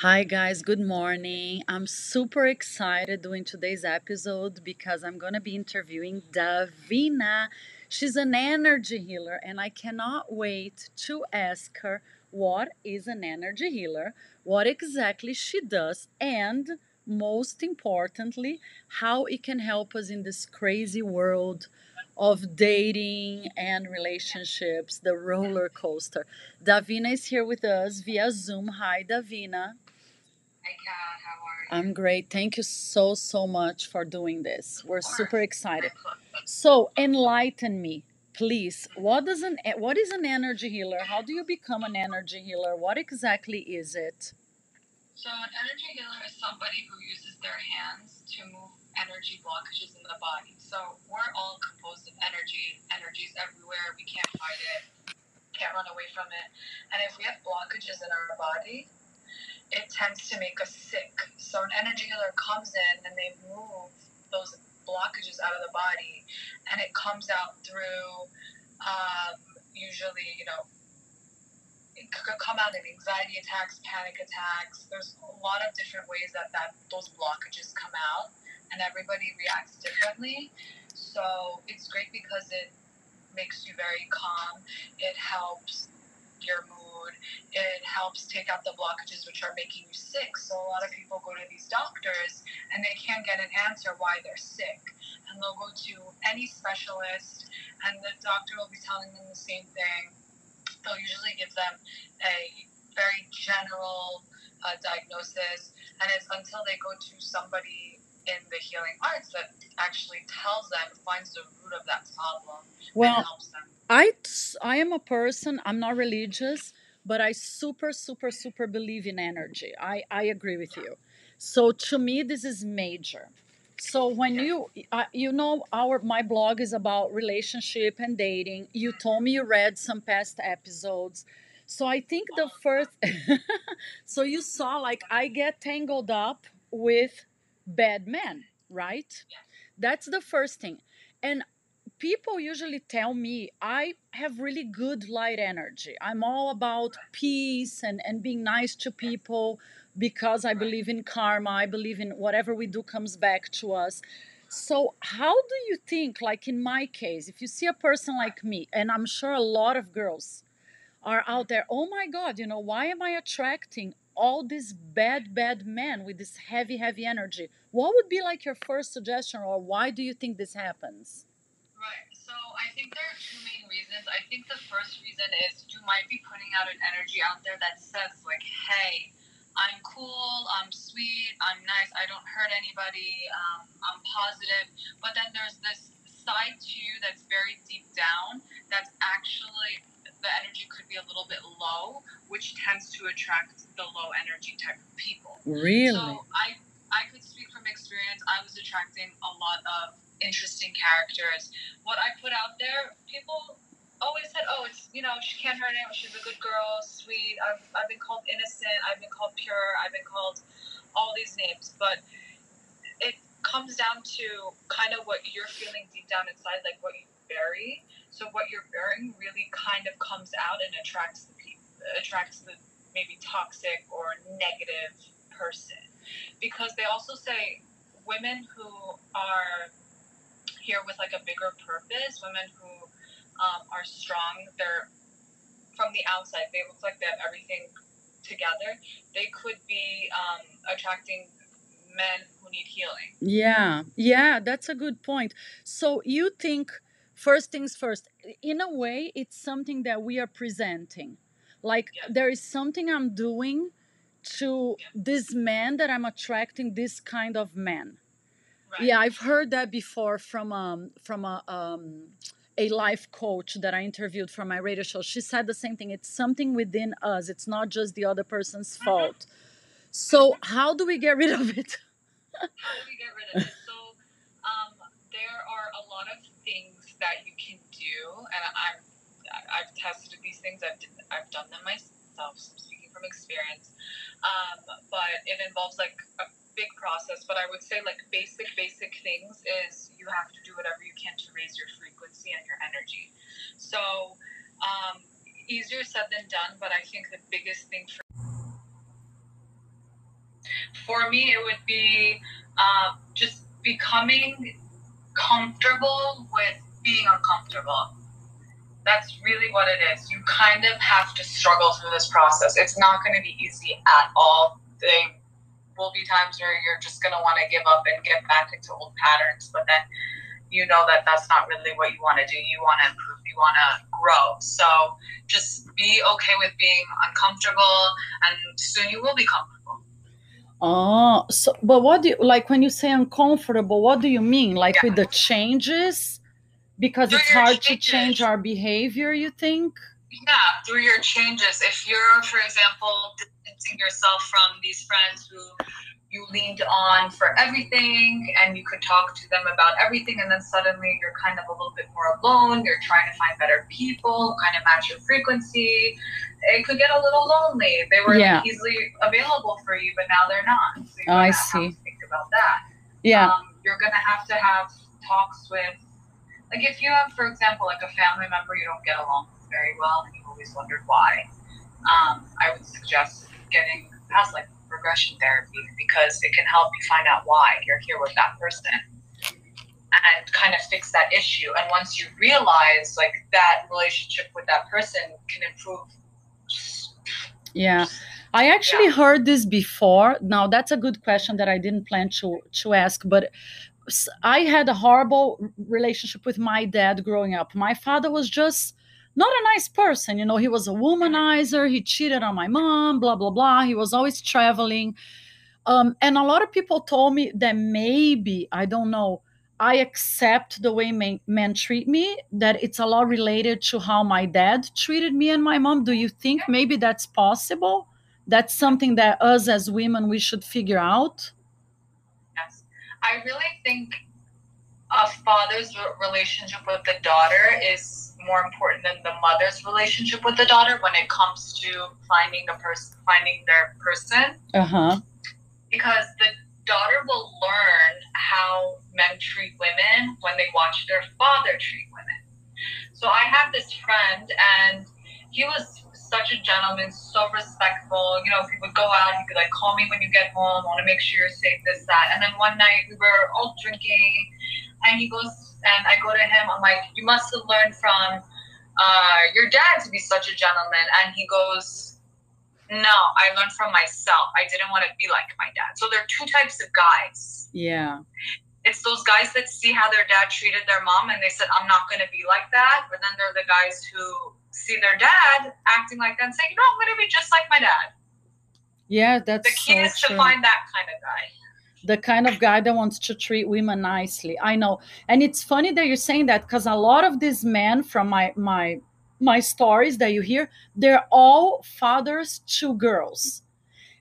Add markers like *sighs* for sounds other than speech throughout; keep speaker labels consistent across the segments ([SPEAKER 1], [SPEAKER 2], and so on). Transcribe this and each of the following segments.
[SPEAKER 1] Hi, guys. Good morning. I'm super excited doing today's episode because I'm going to be interviewing Davina. She's an energy healer, and I cannot wait to ask her what is an energy healer, what exactly she does, and most importantly, how it can help us in this crazy world of dating and relationships, the roller coaster. Davina is here with us via Zoom. Hi, Davina.
[SPEAKER 2] Hi, Kat. How are you?
[SPEAKER 1] I'm great. Thank you so, so much for doing this. We're super excited. *laughs* So, enlighten me, please. What does an what is an energy healer? How do you become an energy healer? What exactly is it?
[SPEAKER 2] So, an energy healer is somebody who uses their hands to move energy blockages in the body. So, we're all composed of energy. Energy's everywhere. We can't hide it, can't run away from it. And if we have blockages in our body, it tends to make us sick. So, an energy healer comes in and they move those blockages out of the body, and it comes out through um, usually, you know, it could come out in anxiety attacks, panic attacks. There's a lot of different ways that, that those blockages come out, and everybody reacts differently. So it's great because it makes you very calm. It helps your mood. It helps take out the blockages which are making you sick. So a lot of people go to these doctors and they can't get an answer why they're sick. And they'll go to any specialist and the doctor will be telling them the same thing they'll usually give them a very general uh, diagnosis, and it's until they go to somebody in the healing arts that actually tells them, finds the root of that problem, and
[SPEAKER 1] Well,
[SPEAKER 2] helps them.
[SPEAKER 1] I I am a person. I'm not religious, but I super super super believe in energy. I I agree with you. So to me, this is major. So when you uh, you know our my blog is about relationship and dating. You told me you read some past episodes. So I think the first *laughs* so you saw like I get tangled up with bad men, right? That's the first thing. And people usually tell me I have really good light energy. I'm all about peace and, and being nice to people because I believe in karma. I believe in whatever we do comes back to us. So, how do you think, like in my case, if you see a person like me, and I'm sure a lot of girls are out there, oh my God, you know, why am I attracting all these bad, bad men with this heavy, heavy energy? What would be like your first suggestion, or why do you think this happens?
[SPEAKER 2] I think there are two main reasons. I think the first reason is you might be putting out an energy out there that says like, "Hey, I'm cool. I'm sweet. I'm nice. I don't hurt anybody. Um, I'm positive." But then there's this side to you that's very deep down. That's actually the energy could be a little bit low, which tends to attract the low energy type of people.
[SPEAKER 1] Really?
[SPEAKER 2] So I I could speak from experience. I was attracting a lot of interesting characters. What I put out there, people always said, "Oh, it's you know she can't hurt anyone. She's a good girl, sweet." I've I've been called innocent. I've been called pure. I've been called all these names, but it comes down to kind of what you're feeling deep down inside, like what you bury. So what you're burying really kind of comes out and attracts the people, attracts the maybe toxic or negative person. Because they also say women who are here with like a bigger purpose, women who um, are strong, they're from the outside, they look like they have everything together. They could be um, attracting men who need healing.
[SPEAKER 1] Yeah, yeah, that's a good point. So you think first things first, in a way, it's something that we are presenting. Like
[SPEAKER 2] Yeah.
[SPEAKER 1] there is something I'm doing to
[SPEAKER 2] Yeah.
[SPEAKER 1] this man that I'm attracting this kind of man.
[SPEAKER 2] Right.
[SPEAKER 1] Yeah, I've heard that before from um from a um a life coach that I interviewed for my radio show. She said the same thing. It's something within us. It's not just the other person's
[SPEAKER 2] Mhm.
[SPEAKER 1] fault. So how do we get rid of it?
[SPEAKER 2] How do we get rid of it? So, um, there are a lot of things that you can do, and I'm, I've tested these things. I've did, I've done them myself. So speaking from experience. Um, but it involves like a big process. But I would say like basic, basic things is you have to do whatever you can to raise your frequency and your energy. So, um, easier said than done. But I think the biggest thing for For me, it would be um, just becoming comfortable with being uncomfortable. That's really what it is. You kind of have to struggle through this process. It's not going to be easy at all. There will be times where you're just going to want to give up and get back into old patterns, but then you know that that's not really what you want to do. You want to improve, you want to grow. So just be okay with being uncomfortable, and soon you will be comfortable.
[SPEAKER 1] Oh, so but what do you like when you say uncomfortable? What do you mean? Like
[SPEAKER 2] Yeah.
[SPEAKER 1] with the changes? Because it's hard to change our behavior, you think?
[SPEAKER 2] Yeah, through your changes. If you're, for example, distancing yourself from these friends who you leaned on for everything and you could talk to them about everything, and then suddenly you're kind of a little bit more alone, you're trying to find better people, kind of match your frequency. It could get a little lonely. They were
[SPEAKER 1] Yeah.
[SPEAKER 2] easily available for you, but now they're not. So
[SPEAKER 1] Oh, I see.
[SPEAKER 2] think about that
[SPEAKER 1] Yeah.
[SPEAKER 2] um, you're gonna have to have talks with like if you have for example like a family member you don't get along with very well and you've always wondered why um, i would suggest getting past like regression therapy because it can help you find out why you're here with that person and kind of fix that issue and once you realize like that relationship with that person can improve
[SPEAKER 1] Yeah. I actually heard this before. Now that's a good question that I didn't plan to to ask, but I had a horrible relationship with my dad growing up. My father was just not a nice person, you know, he was a womanizer, he cheated on my mom, blah blah blah. He was always traveling. Um, and a lot of people told me that maybe, I don't know, I accept the way men, men treat me, that it's a lot related to how my dad treated me and my mom. Do you think maybe that's possible? That's something that us as women we should figure out?
[SPEAKER 2] Yes. I really think a father's relationship with the daughter is more important than the mother's relationship with the daughter when it comes to finding a person, finding their person,
[SPEAKER 1] Uh-huh.
[SPEAKER 2] because the daughter will learn how men treat women when they watch their father treat women. So I have this friend, and he was such a gentleman, so respectful. You know, he would go out, he could like call me when you get home, want to make sure you're safe, this, that. And then one night we were all drinking, and he goes, and I go to him, I'm like, you must have learned from uh, your dad to be such a gentleman. And he goes, no, I learned from myself. I didn't want to be like my dad. So there are two types of guys
[SPEAKER 1] Yeah.
[SPEAKER 2] it's those guys that see how their dad treated their mom and they said, I'm not going to be like that. But then there are the guys who see their dad acting like that and say, you know, I'm going to be just like my dad.
[SPEAKER 1] Yeah, that's The
[SPEAKER 2] key
[SPEAKER 1] so
[SPEAKER 2] is to find that kind of guy.
[SPEAKER 1] The kind of guy that wants to treat women nicely. I know. And it's funny that you're saying that because a lot of these men from my my my stories that you hear, they're all fathers to girls.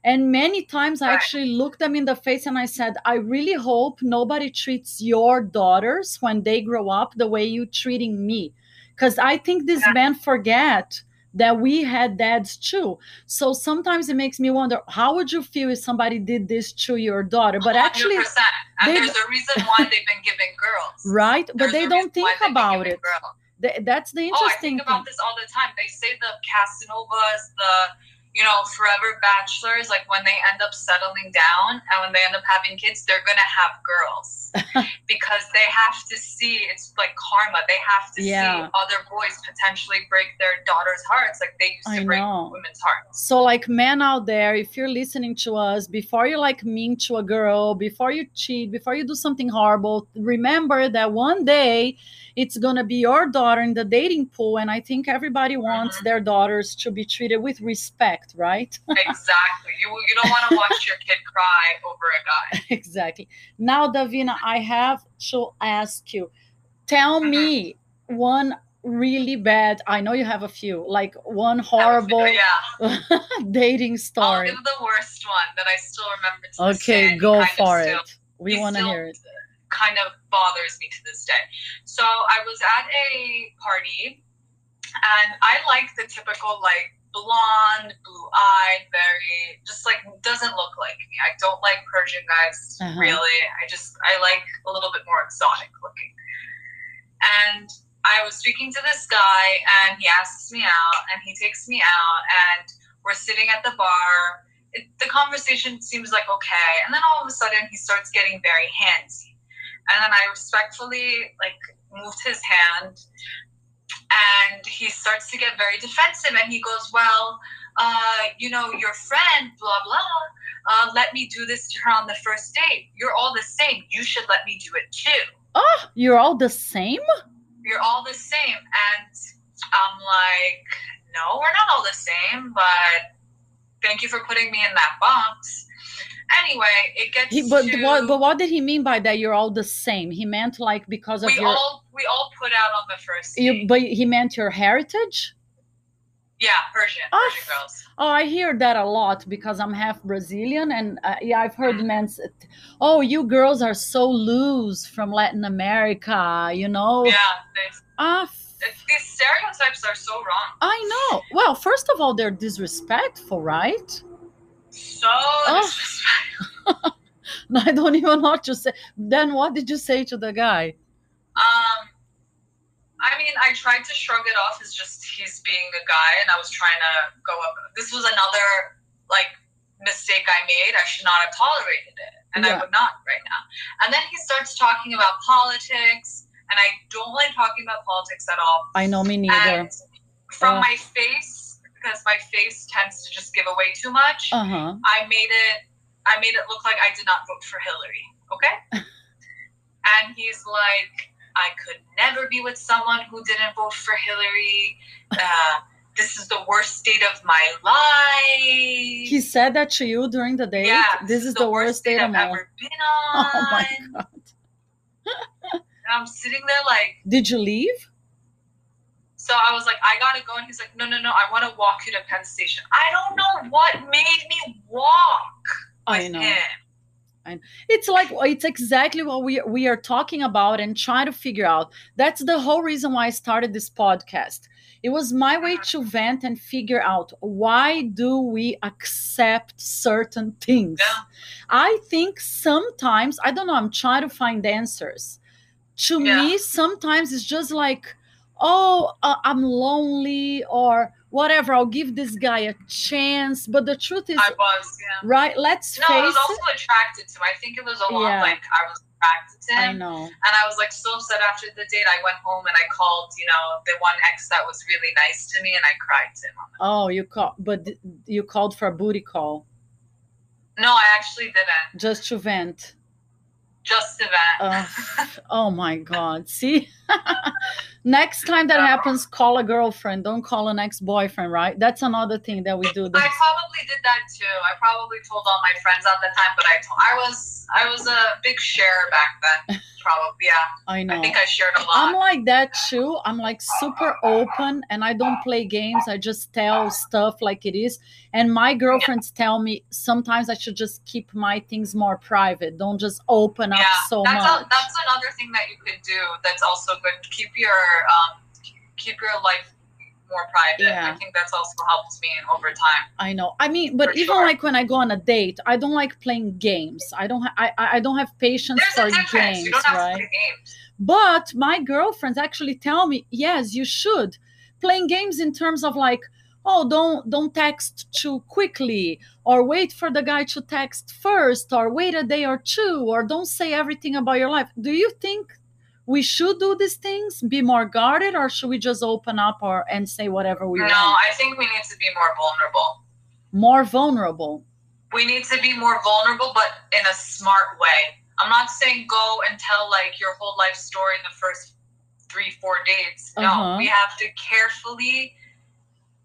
[SPEAKER 1] And many times I actually looked them in the face and I said, I really hope nobody treats your daughters when they grow up the way you treating me. Because I think these
[SPEAKER 2] Yeah.
[SPEAKER 1] men forget that we had dads too. So sometimes it makes me wonder, how would you feel if somebody did this to your daughter? But actually,
[SPEAKER 2] 100%. And
[SPEAKER 1] they-
[SPEAKER 2] there's a reason why they've been giving girls.
[SPEAKER 1] right? But
[SPEAKER 2] There's
[SPEAKER 1] they don't think about it. Th- That's the interesting.
[SPEAKER 2] Oh, I think
[SPEAKER 1] thing.
[SPEAKER 2] about this all the time. They say the Casanovas, the you know, forever bachelors, like when they end up settling down and when they end up having kids, they're gonna have girls *laughs* because they have to see it's like karma. They have to
[SPEAKER 1] Yeah.
[SPEAKER 2] see other boys potentially break their daughters' hearts, like they used to
[SPEAKER 1] I
[SPEAKER 2] break
[SPEAKER 1] know.
[SPEAKER 2] women's hearts.
[SPEAKER 1] So, like men out there, if you're listening to us, before you like mean to a girl, before you cheat, before you do something horrible, remember that one day it's gonna be your daughter in the dating pool, and I think everybody wants
[SPEAKER 2] Mhm.
[SPEAKER 1] their daughters to be treated with respect, right? *laughs*
[SPEAKER 2] exactly. You you don't want to watch your kid cry over a guy. *laughs*
[SPEAKER 1] exactly. Now, Davina, I have to ask you. Tell
[SPEAKER 2] Mhm.
[SPEAKER 1] me one really bad. I know you have a few, like one
[SPEAKER 2] was-
[SPEAKER 1] horrible *laughs*
[SPEAKER 2] Yeah.
[SPEAKER 1] dating
[SPEAKER 2] I'll
[SPEAKER 1] story.
[SPEAKER 2] give the worst one that I still remember to
[SPEAKER 1] Okay, go for
[SPEAKER 2] still-
[SPEAKER 1] it. We want to
[SPEAKER 2] still
[SPEAKER 1] hear it.
[SPEAKER 2] Kind of bothers me to this day. So I was at a party and I like the typical like blonde, blue eyed, very just like doesn't look like me. I don't like Persian guys
[SPEAKER 1] Uh-huh.
[SPEAKER 2] really. I just I like a little bit more exotic looking. And I was speaking to this guy and he asks me out and he takes me out and we're sitting at the bar. it, the conversation seems like okay, and then all of a sudden he starts getting very handsy, and then I respectfully like moved his hand, and he starts to get very defensive, and he goes, "Well, uh, you know, your friend, blah blah." Uh, let me do this to her on the first date. You're all the same. You should let me do it too.
[SPEAKER 1] Oh, you're all the same?
[SPEAKER 2] You're all the same. And I'm like, no, we're not all the same, but thank you for putting me in that box. Anyway, it gets
[SPEAKER 1] He, but
[SPEAKER 2] to,
[SPEAKER 1] what but what did he mean by that you're all the same? He meant like because of
[SPEAKER 2] we
[SPEAKER 1] your
[SPEAKER 2] all we all put out on the first
[SPEAKER 1] you but he meant your heritage?
[SPEAKER 2] yeah, Persian. Persian girls.
[SPEAKER 1] Oh, I hear that a lot because I'm half Brazilian, and uh, yeah, I've heard men. Say, oh, you girls are so loose from Latin America, you know.
[SPEAKER 2] Yeah, they,
[SPEAKER 1] Ah,
[SPEAKER 2] these stereotypes are so wrong.
[SPEAKER 1] I know. Well, first of all, they're disrespectful, right?
[SPEAKER 2] So
[SPEAKER 1] Oh.
[SPEAKER 2] disrespectful. *laughs*
[SPEAKER 1] I don't even know what to say. Then what did you say to the guy?
[SPEAKER 2] Um, I mean, I tried to shrug it off as just he's being a guy, and I was trying to go up. This was another like mistake I made. I should not have tolerated it, and
[SPEAKER 1] Yeah.
[SPEAKER 2] I would not right now. And then he starts talking about politics, and I don't like talking about politics at all.
[SPEAKER 1] I know me neither.
[SPEAKER 2] And from
[SPEAKER 1] Uh.
[SPEAKER 2] my face, because my face tends to just give away too much,
[SPEAKER 1] Uh huh.
[SPEAKER 2] I made it I made it look like I did not vote for Hillary. Okay? *laughs* and he's like, I could never be with someone who didn't vote for Hillary. Uh, this is the worst date of my life.
[SPEAKER 1] He said that to you during the date.
[SPEAKER 2] yeah,
[SPEAKER 1] this is the worst date
[SPEAKER 2] I've
[SPEAKER 1] of my life.
[SPEAKER 2] ever been on. *laughs*
[SPEAKER 1] Oh my god!
[SPEAKER 2] I'm sitting there like,
[SPEAKER 1] Did you leave?
[SPEAKER 2] So I was like, I gotta go. And he's like, no, no, no, I want to walk you to Penn Station. I don't know what made me walk with
[SPEAKER 1] I know.
[SPEAKER 2] him.
[SPEAKER 1] It's like it's exactly what we we are talking about and trying to figure out. That's the whole reason why I started this podcast. It was my way to uh-huh. vent and figure out why do we accept certain things.
[SPEAKER 2] Yeah.
[SPEAKER 1] I think sometimes I don't know. I'm trying to find answers. To
[SPEAKER 2] Yeah.
[SPEAKER 1] me, sometimes it's just like, oh, uh, I'm lonely or whatever. I'll give this guy a chance. But the truth is,
[SPEAKER 2] I was, yeah.
[SPEAKER 1] right? Let's
[SPEAKER 2] No, I
[SPEAKER 1] face
[SPEAKER 2] was
[SPEAKER 1] it.
[SPEAKER 2] also attracted to him. I think it was a lot
[SPEAKER 1] Yeah.
[SPEAKER 2] like I was attracted to
[SPEAKER 1] I
[SPEAKER 2] him.
[SPEAKER 1] know.
[SPEAKER 2] And I was like so upset after the date. I went home and I called, you know, the one ex that was really nice to me and I cried to him. on
[SPEAKER 1] Oh, you called, but you called for a booty call
[SPEAKER 2] No, I actually didn't.
[SPEAKER 1] just to vent.
[SPEAKER 2] Just to vent.
[SPEAKER 1] Uh, *laughs* oh my God! See, *laughs* next time that happens, call a girlfriend. Don't call an ex-boyfriend. Right? That's another thing that we do.
[SPEAKER 2] I probably did that too. I probably told all my friends at the time, but I told, I was I was a big sharer back then. *laughs* Probably, yeah.
[SPEAKER 1] I know.
[SPEAKER 2] I think I shared a lot.
[SPEAKER 1] I'm like that too. I'm like super open and I don't play games. I just tell stuff like it is. And my girlfriends tell me sometimes I should just keep my things more private. Don't just open up so
[SPEAKER 2] that's
[SPEAKER 1] much.
[SPEAKER 2] A, that's another thing that you could do. That's also good. Keep your um, keep your life more private.
[SPEAKER 1] Yeah.
[SPEAKER 2] I think that's also helped me over time.
[SPEAKER 1] I know. I mean, but even
[SPEAKER 2] sure.
[SPEAKER 1] like when I go on a date, I don't like playing games. I don't. Ha- I I I don't have patience
[SPEAKER 2] There's
[SPEAKER 1] for games,
[SPEAKER 2] you don't have
[SPEAKER 1] right?
[SPEAKER 2] to play games.
[SPEAKER 1] But my girlfriends actually tell me, yes, you should playing games in terms of like, oh, don't don't text too quickly, or wait for the guy to text first, or wait a day or two, or don't say everything about your life. Do you think we should do these things, be more guarded, or should we just open up or and say whatever we
[SPEAKER 2] No,
[SPEAKER 1] want?
[SPEAKER 2] I think we need to be more vulnerable.
[SPEAKER 1] More vulnerable.
[SPEAKER 2] We need to be more vulnerable, but in a smart way. I'm not saying go and tell like your whole life story in the first three, four dates. No,
[SPEAKER 1] Uh-huh.
[SPEAKER 2] we have to carefully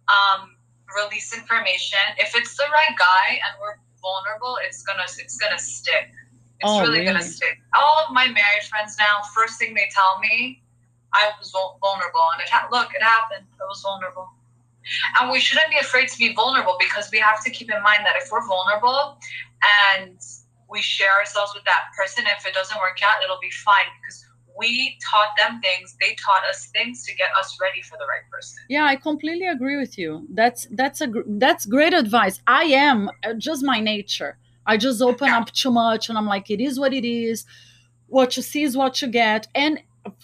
[SPEAKER 2] um, release information. If it's the right guy and we're vulnerable, it's gonna it's gonna stick. It's
[SPEAKER 1] Oh,
[SPEAKER 2] really, gonna
[SPEAKER 1] really?
[SPEAKER 2] stick. All of my married friends now, first thing they tell me, I was vulnerable, and it ha- look, it happened. I was vulnerable. And we shouldn't be afraid to be vulnerable because we have to keep in mind that if we're vulnerable and we share ourselves with that person, if it doesn't work out, it'll be fine because we taught them things, they taught us things to get us ready for the right person.
[SPEAKER 1] Yeah, I completely agree with you. That's that's a that's great advice. I am uh, just my nature. I just open up too much, and I'm like, it is what it is. What you see is what you get, and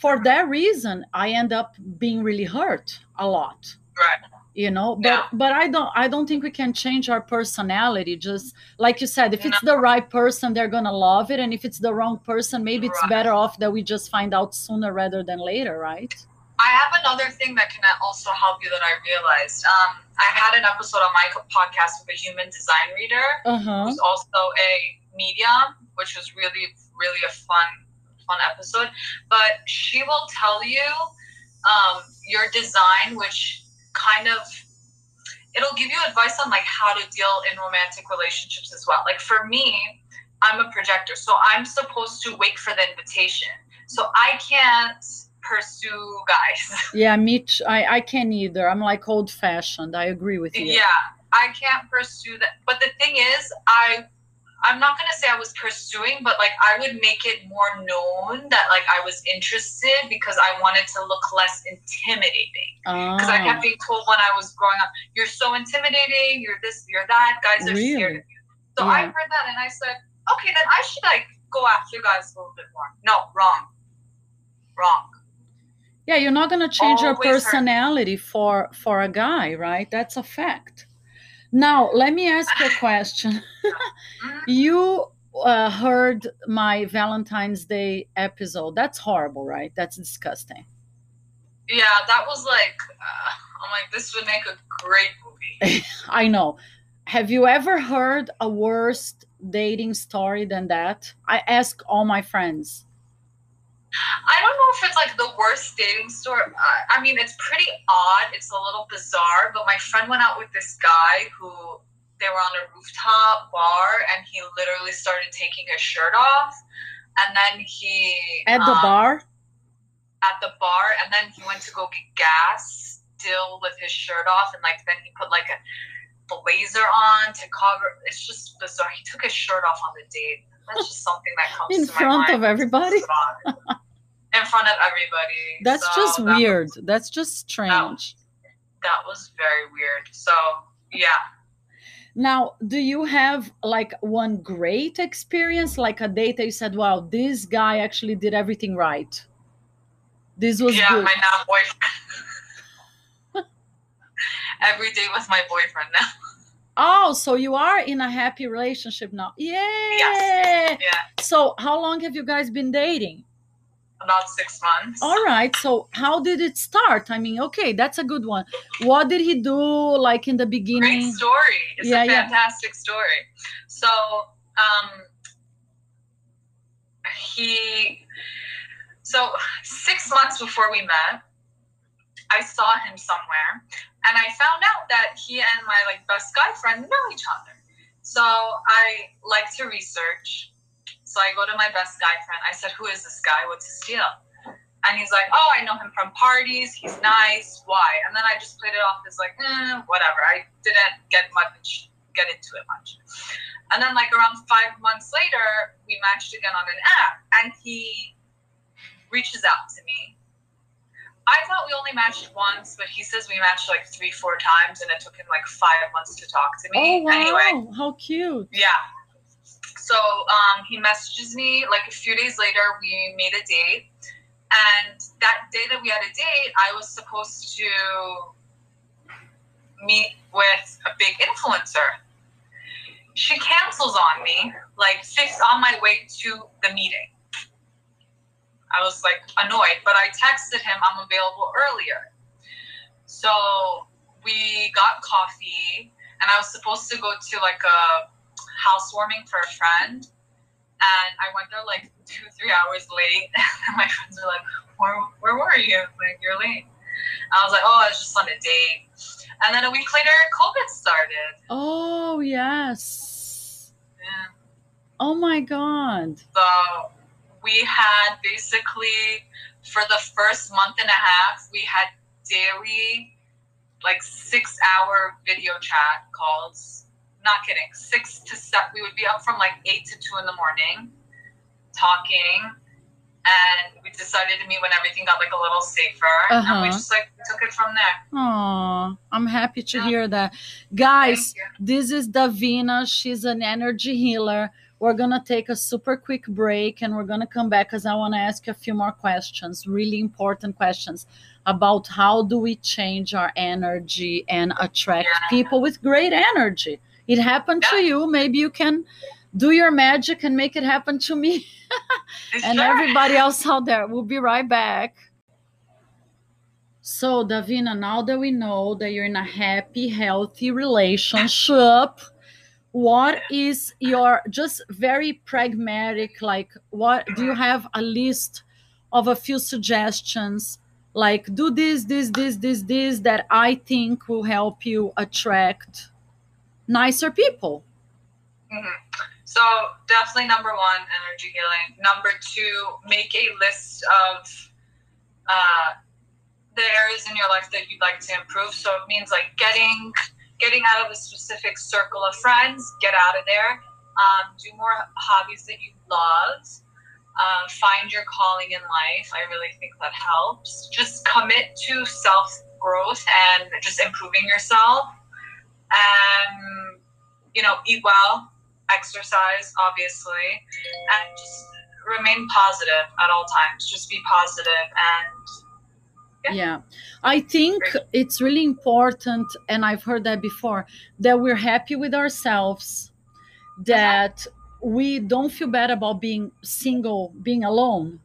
[SPEAKER 1] for that reason, I end up being really hurt a lot.
[SPEAKER 2] Right.
[SPEAKER 1] you know but
[SPEAKER 2] Yeah.
[SPEAKER 1] but i don't i don't think we can change our personality just like you said if it's the right person they're gonna love it and if it's the wrong person maybe it's
[SPEAKER 2] Right.
[SPEAKER 1] better off that we just find out sooner rather than later right
[SPEAKER 2] I have another thing that can also help you that I realized. Um, I had an episode on my podcast with a human design reader
[SPEAKER 1] uh-huh
[SPEAKER 2] who's also a medium, which was really, really a fun, fun episode. But she will tell you um, your design, which kind of it'll give you advice on like how to deal in romantic relationships as well. Like for me, I'm a projector, so I'm supposed to wait for the invitation. So I can't pursue guys. *laughs*
[SPEAKER 1] yeah me i i can't either i'm like old fashioned i agree with you
[SPEAKER 2] Yeah, I can't pursue that. But the thing is, I I'm not gonna say I was pursuing, but like I would make it more known that like I was interested because I wanted to look less intimidating. Because I
[SPEAKER 1] Ah,
[SPEAKER 2] kept being told when I was growing up, "You're so intimidating. You're this. You're that. Guys are
[SPEAKER 1] Really?
[SPEAKER 2] scared of you." So I heard that and I said, "Okay, then I should like go after guys a little bit more." No, wrong, wrong.
[SPEAKER 1] Yeah you're not going to change your
[SPEAKER 2] Always hurt.
[SPEAKER 1] personality for for a guy right? That's a fact. Now let me ask you a *sighs* question.
[SPEAKER 2] Mhm. *laughs*
[SPEAKER 1] you uh, heard my valentine's day episode. That's horrible right? That's disgusting.
[SPEAKER 2] Yeah, that was like, uh, I'm like, this would make a great movie. *laughs*
[SPEAKER 1] i know. Have you ever heard a worse dating story than that? I ask all my friends
[SPEAKER 2] I don't know if it's like the worst dating story. I mean, it's pretty odd. It's a little bizarre. But my friend went out with this guy who they were on a rooftop bar, and he literally started taking his shirt off, and then he
[SPEAKER 1] at the
[SPEAKER 2] um,
[SPEAKER 1] bar
[SPEAKER 2] at the bar, and then he went to go get gas, still with his shirt off, and like then he put like a blazer on to cover. It's just bizarre. He took his shirt off on the date. That's just something that comes
[SPEAKER 1] in
[SPEAKER 2] to my
[SPEAKER 1] front
[SPEAKER 2] mind.
[SPEAKER 1] of everybody. *laughs*
[SPEAKER 2] in front of everybody.
[SPEAKER 1] that's
[SPEAKER 2] So
[SPEAKER 1] just
[SPEAKER 2] that
[SPEAKER 1] weird
[SPEAKER 2] was-
[SPEAKER 1] that's just strange
[SPEAKER 2] that was very weird. So yeah,
[SPEAKER 1] Now, do you have like one great experience, like a date that you said, wow, this guy actually did everything right? This was
[SPEAKER 2] yeah,
[SPEAKER 1] good.
[SPEAKER 2] my now boyfriend. *laughs* Every day with my boyfriend now.
[SPEAKER 1] Oh, so you are in a happy relationship now. Yay!
[SPEAKER 2] Yeah.
[SPEAKER 1] So, how long have you guys been dating?
[SPEAKER 2] About six months.
[SPEAKER 1] All right. So, how did it start? I mean, okay, that's a good one. What did he do like in the beginning?
[SPEAKER 2] Great story. It's
[SPEAKER 1] Yeah,
[SPEAKER 2] a
[SPEAKER 1] yeah.
[SPEAKER 2] fantastic story. So, um, he, so six months before we met, I saw him somewhere, and I found out that he and my like best guy friend know each other. So I like to research. So I go to my best guy friend. I said, "Who is this guy? What's his deal?" And he's like, "Oh, I know him from parties. He's nice. Why?" And then I just played it off as like, eh, whatever. I didn't get much, get into it much. And then like around five months later, we matched again on an app, and he reaches out to me. I thought we only matched once, but he says we matched like three, four times, and it took him like five months to talk to me.
[SPEAKER 1] Oh, wow.
[SPEAKER 2] Anyway,
[SPEAKER 1] How cute.
[SPEAKER 2] yeah. So um, he messages me like a few days later. We made a date, and that day that we had a date, I was supposed to meet with a big influencer. She cancels on me, like six on my way to the meeting. I was like annoyed, but I texted him I'm available earlier. So we got coffee, and I was supposed to go to like a housewarming for a friend. And I went there like two, three hours late. *laughs* And my friends were like, where, where were you? Like, you're late. I was like, oh, I was just on a date. And then a week later, COVID started.
[SPEAKER 1] Oh, yes.
[SPEAKER 2] Yeah.
[SPEAKER 1] Oh, my God.
[SPEAKER 2] So we had basically, for the first month and a half, we had daily, like six hour video chat calls. Not kidding. Six to seven. We would be up from like eight to two in the morning talking. and we decided to meet when everything got like a little safer, uh-huh. and we uh-huh. just like took it from there.
[SPEAKER 1] Oh, I'm happy to yeah. hear that, guys. This is Davina. She's an energy healer. We're gonna take a super quick break, and we're gonna come back because I want to ask you a few more questions, really important questions about how do we change our energy and attract yeah. people with great energy. It happened yeah. to you. Maybe you can do your magic and make it happen to me *laughs* and sure. everybody else out there. We'll be right back. So, Davina, now that we know that you're in a happy, healthy relationship, what is your just very pragmatic like what do you have a list of a few suggestions like do this this this this this that i think will help you attract nicer people
[SPEAKER 2] mm-hmm. So definitely number one, energy healing. Number two, make a list of uh, the areas in your life that you'd like to improve. So it means like getting getting out of a specific circle of friends, get out of there. Um, do more hobbies that you love. Uh, find your calling in life. I really think that helps. Just commit to self growth and just improving yourself. And you know, eat well exercise, obviously, and just remain positive at all times. Just be positive and
[SPEAKER 1] yeah. yeah. I think it's really important, and I've heard that before, that we're happy with ourselves, that we don't feel bad about being single, being alone.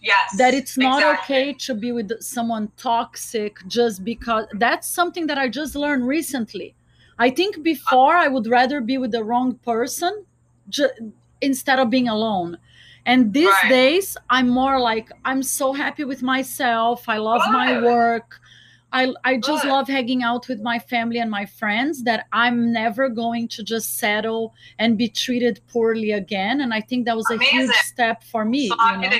[SPEAKER 2] Yes.
[SPEAKER 1] That it's not exactly. okay to be with someone toxic just because that's something that I just learned recently. I think before I would rather be with the wrong person ju- instead of being alone. And these right. days, I'm more like, I'm so happy with myself. I love Good. my work. I, I just Good. love hanging out with my family and my friends that I'm never going to just settle and be treated poorly again. And I think that was Amazing. a huge step for me.
[SPEAKER 2] So you know?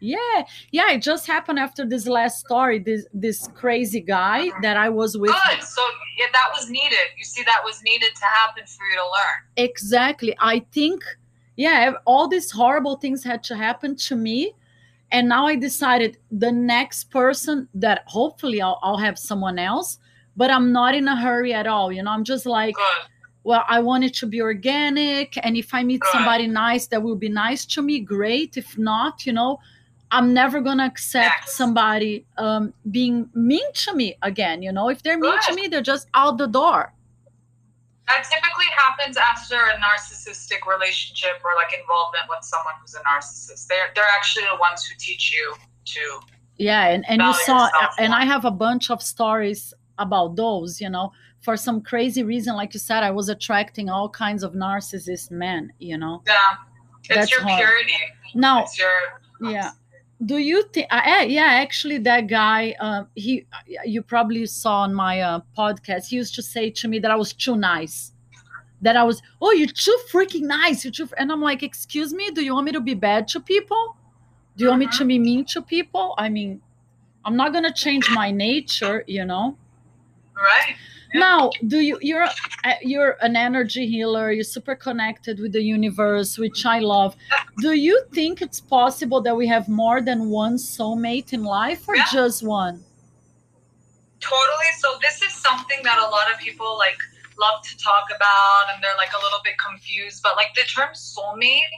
[SPEAKER 1] Yeah, yeah, it just happened after this last story. This this crazy guy that I was with.
[SPEAKER 2] Good. So yeah, that was needed. You see, that was needed to happen for you to learn.
[SPEAKER 1] Exactly. I think, yeah, all these horrible things had to happen to me, and now I decided the next person that hopefully I'll, I'll have someone else, but I'm not in a hurry at all. You know, I'm just like. Good well i want it to be organic and if i meet somebody nice that will be nice to me great if not you know I'm never gonna accept somebody um, being mean to me again. You know, if they're mean Good. to me, they're just out the door.
[SPEAKER 2] That typically happens after a narcissistic relationship or like involvement with someone who's a narcissist. They're they're actually the ones who teach you to.
[SPEAKER 1] Yeah, and, and you saw, and I have a bunch of stories about those. You know, for some crazy reason, like you said, I was attracting all kinds of narcissist men. You know.
[SPEAKER 2] Yeah, it's That's your hard. purity.
[SPEAKER 1] Now, your, yeah do you think uh, yeah actually that guy uh, he you probably saw on my uh, podcast he used to say to me that i was too nice. That i was oh you're too freaking nice you're too and i'm like excuse me do you want me to be bad to people? Do you want me to be mean to people? I mean i'm not gonna change my nature you know?
[SPEAKER 2] Right
[SPEAKER 1] now do you you're uh, you're an energy healer you're super connected with the universe which i love. Do you think it's possible that we have more than one soulmate in life or yeah. just one?
[SPEAKER 2] Totally. So this is something that a lot of people like love to talk about and they're like a little bit confused but like the term soulmate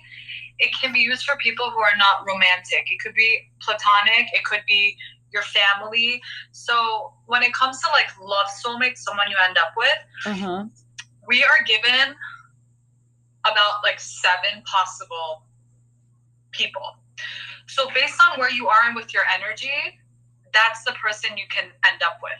[SPEAKER 2] it can be used for people who are not romantic. It could be platonic it could be your family. So when it comes to like love soulmate, someone you end up with, uh-huh. we are given about like seven possible people. So based on where you are and with your energy, that's the person you can end up with.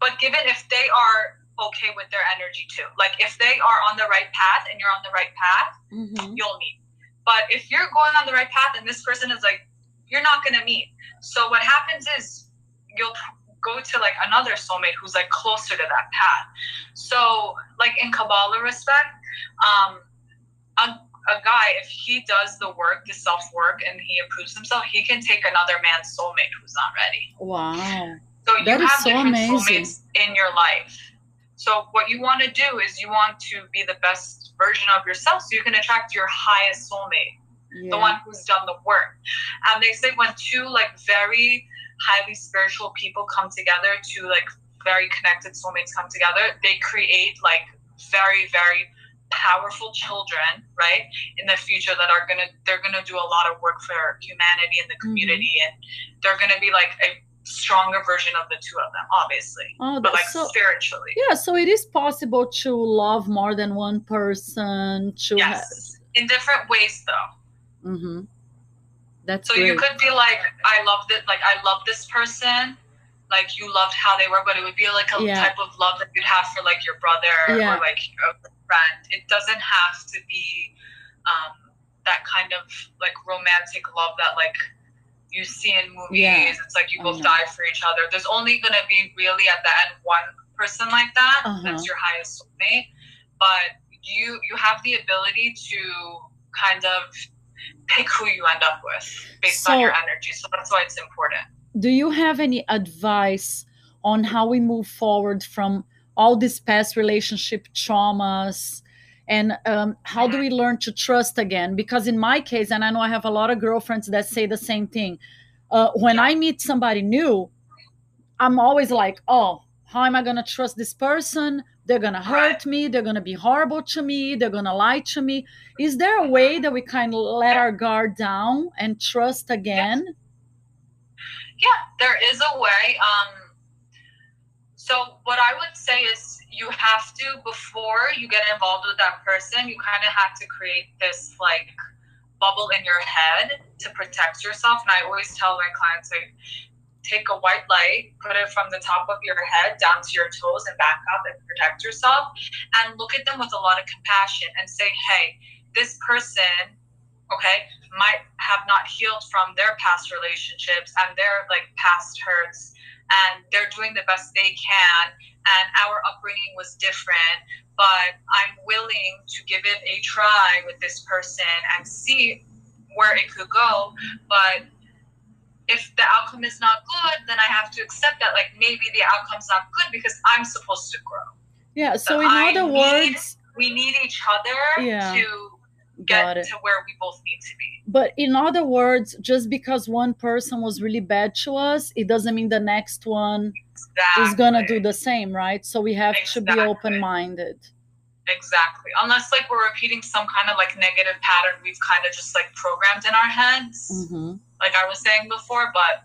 [SPEAKER 2] But given if they are okay with their energy too, like if they are on the right path and you're on the right path, mm-hmm. you'll meet. But if you're going on the right path and this person is like you're not going to meet. So what happens is you'll go to like another soulmate who's like closer to that path. So like in Kabbalah respect, um, a, a guy, if he does the work, the self work, and he improves himself, he can take another man's soulmate who's not ready.
[SPEAKER 1] Wow.
[SPEAKER 2] So you that have so different amazing. soulmates in your life. So what you want to do is you want to be the best version of yourself so you can attract your highest soulmate
[SPEAKER 1] Yeah.
[SPEAKER 2] the one who's done the work. And they say when two like very highly spiritual people come together, two like very connected soulmates come together, they create like very, very powerful children, right, in the future that are gonna they're gonna do a lot of work for humanity and the
[SPEAKER 1] Mm-hmm.
[SPEAKER 2] community and they're gonna be like a stronger version of the two of them, obviously.
[SPEAKER 1] Oh,
[SPEAKER 2] But like
[SPEAKER 1] so
[SPEAKER 2] spiritually.
[SPEAKER 1] yeah. So it is possible to love more than one person. To
[SPEAKER 2] Yes. In different ways though.
[SPEAKER 1] Hmm That's
[SPEAKER 2] So
[SPEAKER 1] great.
[SPEAKER 2] you could be like, I love it, like I love this person. Like you loved how they were, but it would be like a
[SPEAKER 1] Yeah.
[SPEAKER 2] type of love that you'd have for like your brother
[SPEAKER 1] Yeah.
[SPEAKER 2] or like a friend. It doesn't have to be um, that kind of like romantic love that like you see in movies.
[SPEAKER 1] Yeah.
[SPEAKER 2] It's like you both die for each other. There's only gonna be really at the end one person like that.
[SPEAKER 1] Uh-huh.
[SPEAKER 2] That's your highest soulmate. But you you have the ability to kind of pick who you end up with based
[SPEAKER 1] So-
[SPEAKER 2] on your energy. So that's why it's important.
[SPEAKER 1] Do you have any advice on how we move forward from all these past relationship traumas? And um, how do we learn to trust again? Because in my case, and I know I have a lot of girlfriends that say the same thing. Uh, when I meet somebody new, I'm always like, oh, how am I going to trust this person? They're to hurt
[SPEAKER 2] Right.
[SPEAKER 1] me. They're to be horrible to me. They're to lie to me. Is there a way that we kind of let our guard down and trust again?
[SPEAKER 2] Yeah, there is a way. Um, so what I would say is you have to before you get involved with that person, you kind of have to create this like bubble in your head to protect yourself. And I always tell my clients like take a white light, put it from the top of your head down to your toes and back up and protect yourself and look at them with a lot of compassion and say, "Hey, this person okay might have not healed from their past relationships and their like past hurts and they're doing the best they can and our upbringing was different but i'm willing to give it a try with this person and see where it could go but if the outcome is not good then i have to accept that like maybe the outcome's not good because i'm supposed to grow
[SPEAKER 1] Yeah. So,
[SPEAKER 2] So
[SPEAKER 1] in
[SPEAKER 2] I
[SPEAKER 1] other
[SPEAKER 2] need-
[SPEAKER 1] words,
[SPEAKER 2] we need each other
[SPEAKER 1] Yeah.
[SPEAKER 2] to get to where we both need to be
[SPEAKER 1] But in other words, just because one person was really bad to us, it doesn't mean the next one is gonna do the same, right? So we have to be open-minded.
[SPEAKER 2] Exactly. Unless like we're repeating some kind of like negative pattern we've kind of just like programmed in our heads,
[SPEAKER 1] hmm
[SPEAKER 2] like I was saying before. But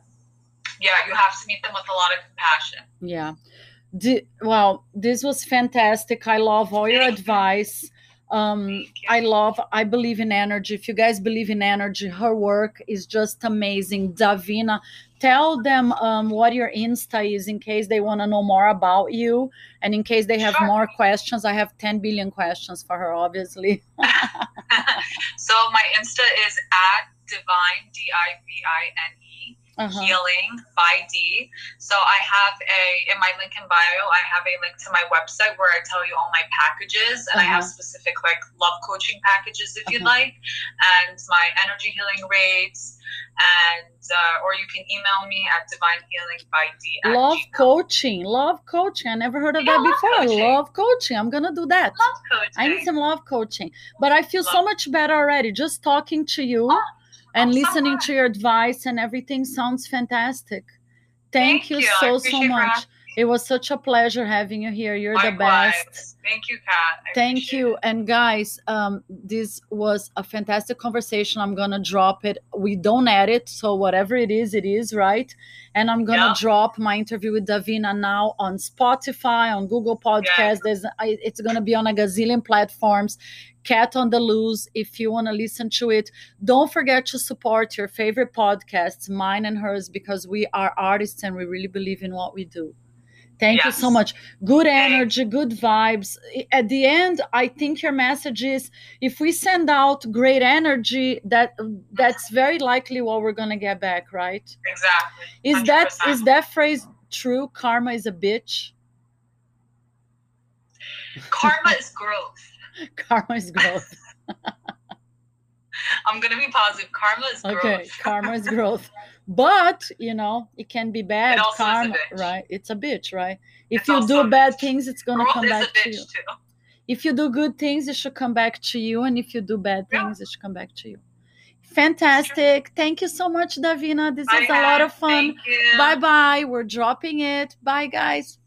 [SPEAKER 2] yeah, you have to meet them with a lot of compassion.
[SPEAKER 1] Yeah. Di- well, this was fantastic. I love all your advice. Um, I love, I believe in energy. If you guys believe in energy, her work is just amazing. Davina, tell them um, what your Insta is in case they want to know more about you. And in case they have
[SPEAKER 2] Sure.
[SPEAKER 1] more questions, I have 10 billion questions for her, obviously. *laughs* *laughs*
[SPEAKER 2] so my Insta is at divine d i v i n e
[SPEAKER 1] Uh-huh.
[SPEAKER 2] healing by D. So I have a in my link in bio, I have a link to my website where I tell you all my packages, and I have
[SPEAKER 1] Uh-huh.
[SPEAKER 2] specific like love coaching packages if you'd
[SPEAKER 1] Uh-huh.
[SPEAKER 2] like, and my energy healing rates, and uh, or you can email me at divine healing by D.
[SPEAKER 1] Love
[SPEAKER 2] gmail.
[SPEAKER 1] coaching. Love coaching. I never heard of
[SPEAKER 2] Yeah,
[SPEAKER 1] that
[SPEAKER 2] love
[SPEAKER 1] before.
[SPEAKER 2] coaching.
[SPEAKER 1] Love coaching. I'm going to do that.
[SPEAKER 2] Love coaching.
[SPEAKER 1] I need some love coaching. But I feel so much better already just talking to you
[SPEAKER 2] Oh,
[SPEAKER 1] and
[SPEAKER 2] I'm
[SPEAKER 1] listening to your advice and everything sounds fantastic. Thank,
[SPEAKER 2] Thank
[SPEAKER 1] you,
[SPEAKER 2] you.
[SPEAKER 1] So so much. It was such a pleasure having you here. You're the best.
[SPEAKER 2] Thank you, Kat. I
[SPEAKER 1] Thank you.
[SPEAKER 2] it.
[SPEAKER 1] And guys, um, this was a fantastic conversation. I'm gonna drop it. We don't edit, so whatever it is, it is, right? And I'm gonna
[SPEAKER 2] Yeah.
[SPEAKER 1] drop my interview with Davina now on Spotify, on Google Podcast. There's it's gonna be on a gazillion platforms. Kat on the Loose, if you want to listen to it. Don't forget to support your favorite podcasts, mine and hers, because we are artists and we really believe in what we do. Thank you so much. Good energy, good vibes. At the end, I think your message is if we send out great energy, that that's very likely what we're gonna get back, right?
[SPEAKER 2] Exactly.
[SPEAKER 1] Is that
[SPEAKER 2] 100%.
[SPEAKER 1] is that phrase true? Karma is a bitch.
[SPEAKER 2] Karma is growth.
[SPEAKER 1] Karma is growth.
[SPEAKER 2] I'm gonna be positive. Karma is growth.
[SPEAKER 1] Okay, *laughs* karma is growth. But you know, it can be bad.
[SPEAKER 2] a
[SPEAKER 1] karma, right? It's a bitch, right? If
[SPEAKER 2] It's
[SPEAKER 1] you do bad things, it's gonna
[SPEAKER 2] growth
[SPEAKER 1] come back to you.
[SPEAKER 2] too.
[SPEAKER 1] If you do good things, it should come back to you, and if you do bad
[SPEAKER 2] Yeah.
[SPEAKER 1] things, it should come back to you. Fantastic. Thank you so much, Davina. This
[SPEAKER 2] Bye,
[SPEAKER 1] is a lot of fun. Bye bye. We're dropping it. Bye, guys.